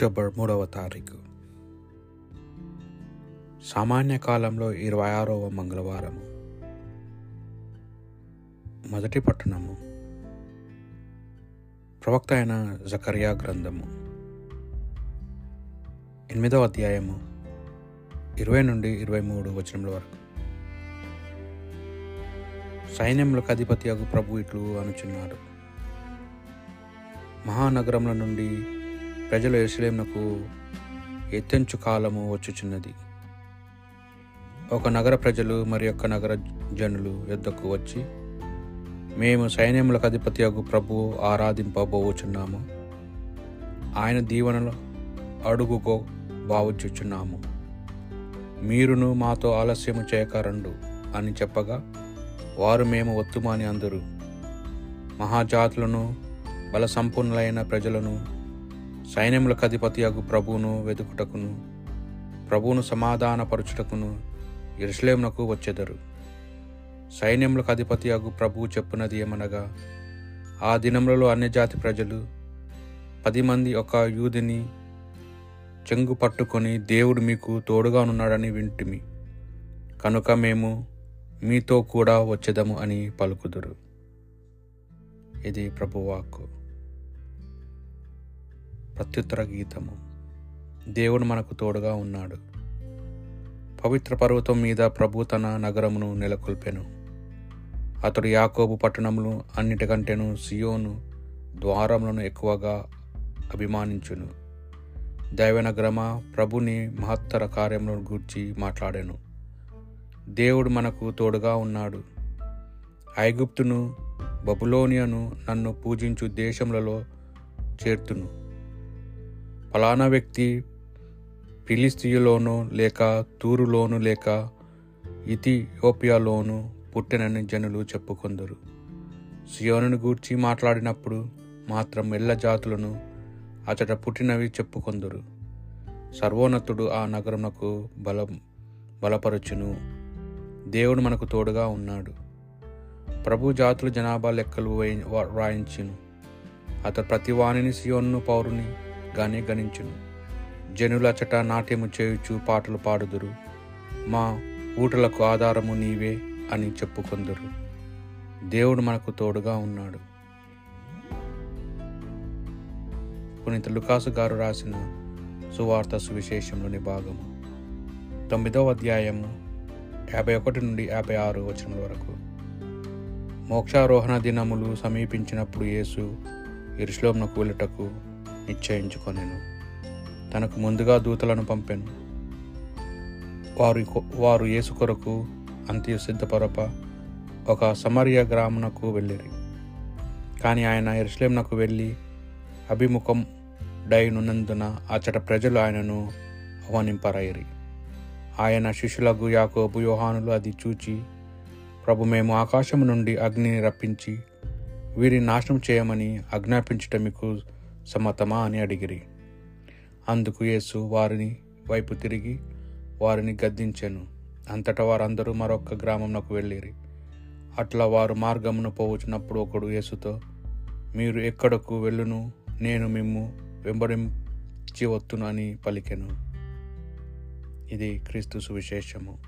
October మూడవ తారీఖు. సామాన్య కాలంలో ఇరవై ఆరవ మంగళవారము. మొదటి పట్టణము. ప్రవక్త అయిన జకరియా గ్రంథము. ఎనిమిదవ అధ్యాయము ఇరవై నుండి ఇరవై మూడు వచనముల వరకు. సైన్యములకు అధిపతి అగు ప్రభు ఇట్లు అనుచున్నారు మహానగరముల నుండి ప్రజలు ఎరుసలేమునకు ఎత్తెంచు కాలము వచ్చుచున్నది. ఒక నగర ప్రజలు మరి యొక్క నగర జనులు యుద్ధకు వచ్చి మేము సైన్యములకు అధిపతి అగు ప్రభు ఆరాధింపబోచున్నాము. ఆయన దీవెనలు అడుగుకో బావుచుచున్నాము. మీరును మాతో ఆలస్యము చేయకరండు అని చెప్పగా వారు మేము ఒత్తుమాని అందరు. మహాజాతులను బల సంపన్నులైన ప్రజలను సైన్యములకు అధిపతి అగు ప్రభువును వెతుకుటకును ప్రభువును సమాధానపరచుటకును ఎరుసలేమునకు వచ్చెదరు. సైన్యములకు అధిపతి అగు ప్రభువు చెప్పునది ఏమనగా ఆ దినములలో అన్యజాతి ప్రజలు పది మంది ఒక యూదిని చెంగు పట్టుకొని దేవుడు మీకు తోడుగా ఉన్నాడని వింటిమి. కనుక మేము మీతో కూడా వచ్చేదము అని పలుకుదురు. ఇది ప్రభువాక్కు. ప్రత్యుత్తర గీతము. దేవుడు మనకు తోడుగా ఉన్నాడు. పవిత్ర పర్వతం మీద ప్రభు తన నగరమును నెలకొల్పెను. అతడు యాకోబు పట్టణములు అన్నిటికంటేను సియోను ద్వారములను ఎక్కువగా అభిమానించును. దైవనగరమా ప్రభుని మహత్తర కార్యములను గూర్చి మాట్లాడాను. దేవుడు మనకు తోడుగా ఉన్నాడు. ఐగుప్తును బబులోనియను నన్ను పూజించు దేశములలో చేర్తును. ఫలానా వ్యక్తి ఫిలిస్తీయులోను లేక తూరులోను లేక ఇథియోపియాలోను పుట్టినని జనులు చెప్పుకొందరు. సియోనును గూర్చి మాట్లాడినప్పుడు మాత్రం ఎల్ల జాతులను అతడ పుట్టినవి చెప్పుకొందరు. సర్వోన్నతుడు ఆ నగరమునకు బలం బలపరచును. దేవుడు మనకు తోడుగా ఉన్నాడు. ప్రభు జాతుల జనాభా లెక్కలు వ్రాయించును అతడు ప్రతి వాణిని సియోన్ను పౌరుని గానే గణించును. జనులచట నాట్యము చేయుచు పాటలు పాడుదురు. మా ఊటలకు ఆధారము నీవే అని చెప్పుకుందురు. దేవుడు మనకు తోడుగా ఉన్నాడు. పునీత లుకాసు గారు రాసిన సువార్త సువిశేషంలోని భాగము తొమ్మిదవ అధ్యాయము యాభై ఒకటి నుండి యాభై ఆరు వచనముల వరకు. మోక్షారోహణ దినములు సమీపించినప్పుడు యేసు ఇరుశ్లోమునకు వెళ్ళటకు నిశ్చయించుకొనెను. తనకు ముందుగా దూతలను పంపెను. వారు వారు యేసు కొరకు అంత్య సిద్ధపరప ఒక సమర్య గ్రామునకు వెళ్ళిరి. కానీ ఆయన ఎరుసలేంనకు వెళ్ళి అభిముఖం డైనున్నందున అచ్చట ప్రజలు ఆయనను ఆహ్వానింపరైరి ఆయన శిష్యులకు యాకోబు యోహానులు అది చూచి ప్రభు మేము ఆకాశం నుండి అగ్నిని రప్పించి వీరిని నాశనం చేయమని ఆజ్ఞాపించటం మీకు సమ్మతమా అని అడిగిరి. అందుకు యేసు వారిని వైపు తిరిగి వారిని గద్దించెను. అంతటా వారందరూ మరొక గ్రామంలోకి వెళ్ళిరి. అట్లా వారు మార్గమును పోవచ్చినప్పుడు ఒకడు యేసుతో మీరు ఎక్కడకు వెళ్ళును? నేను మిమ్ము వెంబడించి వత్తును అని పలికెను. ఇది క్రీస్తు సువిశేషము.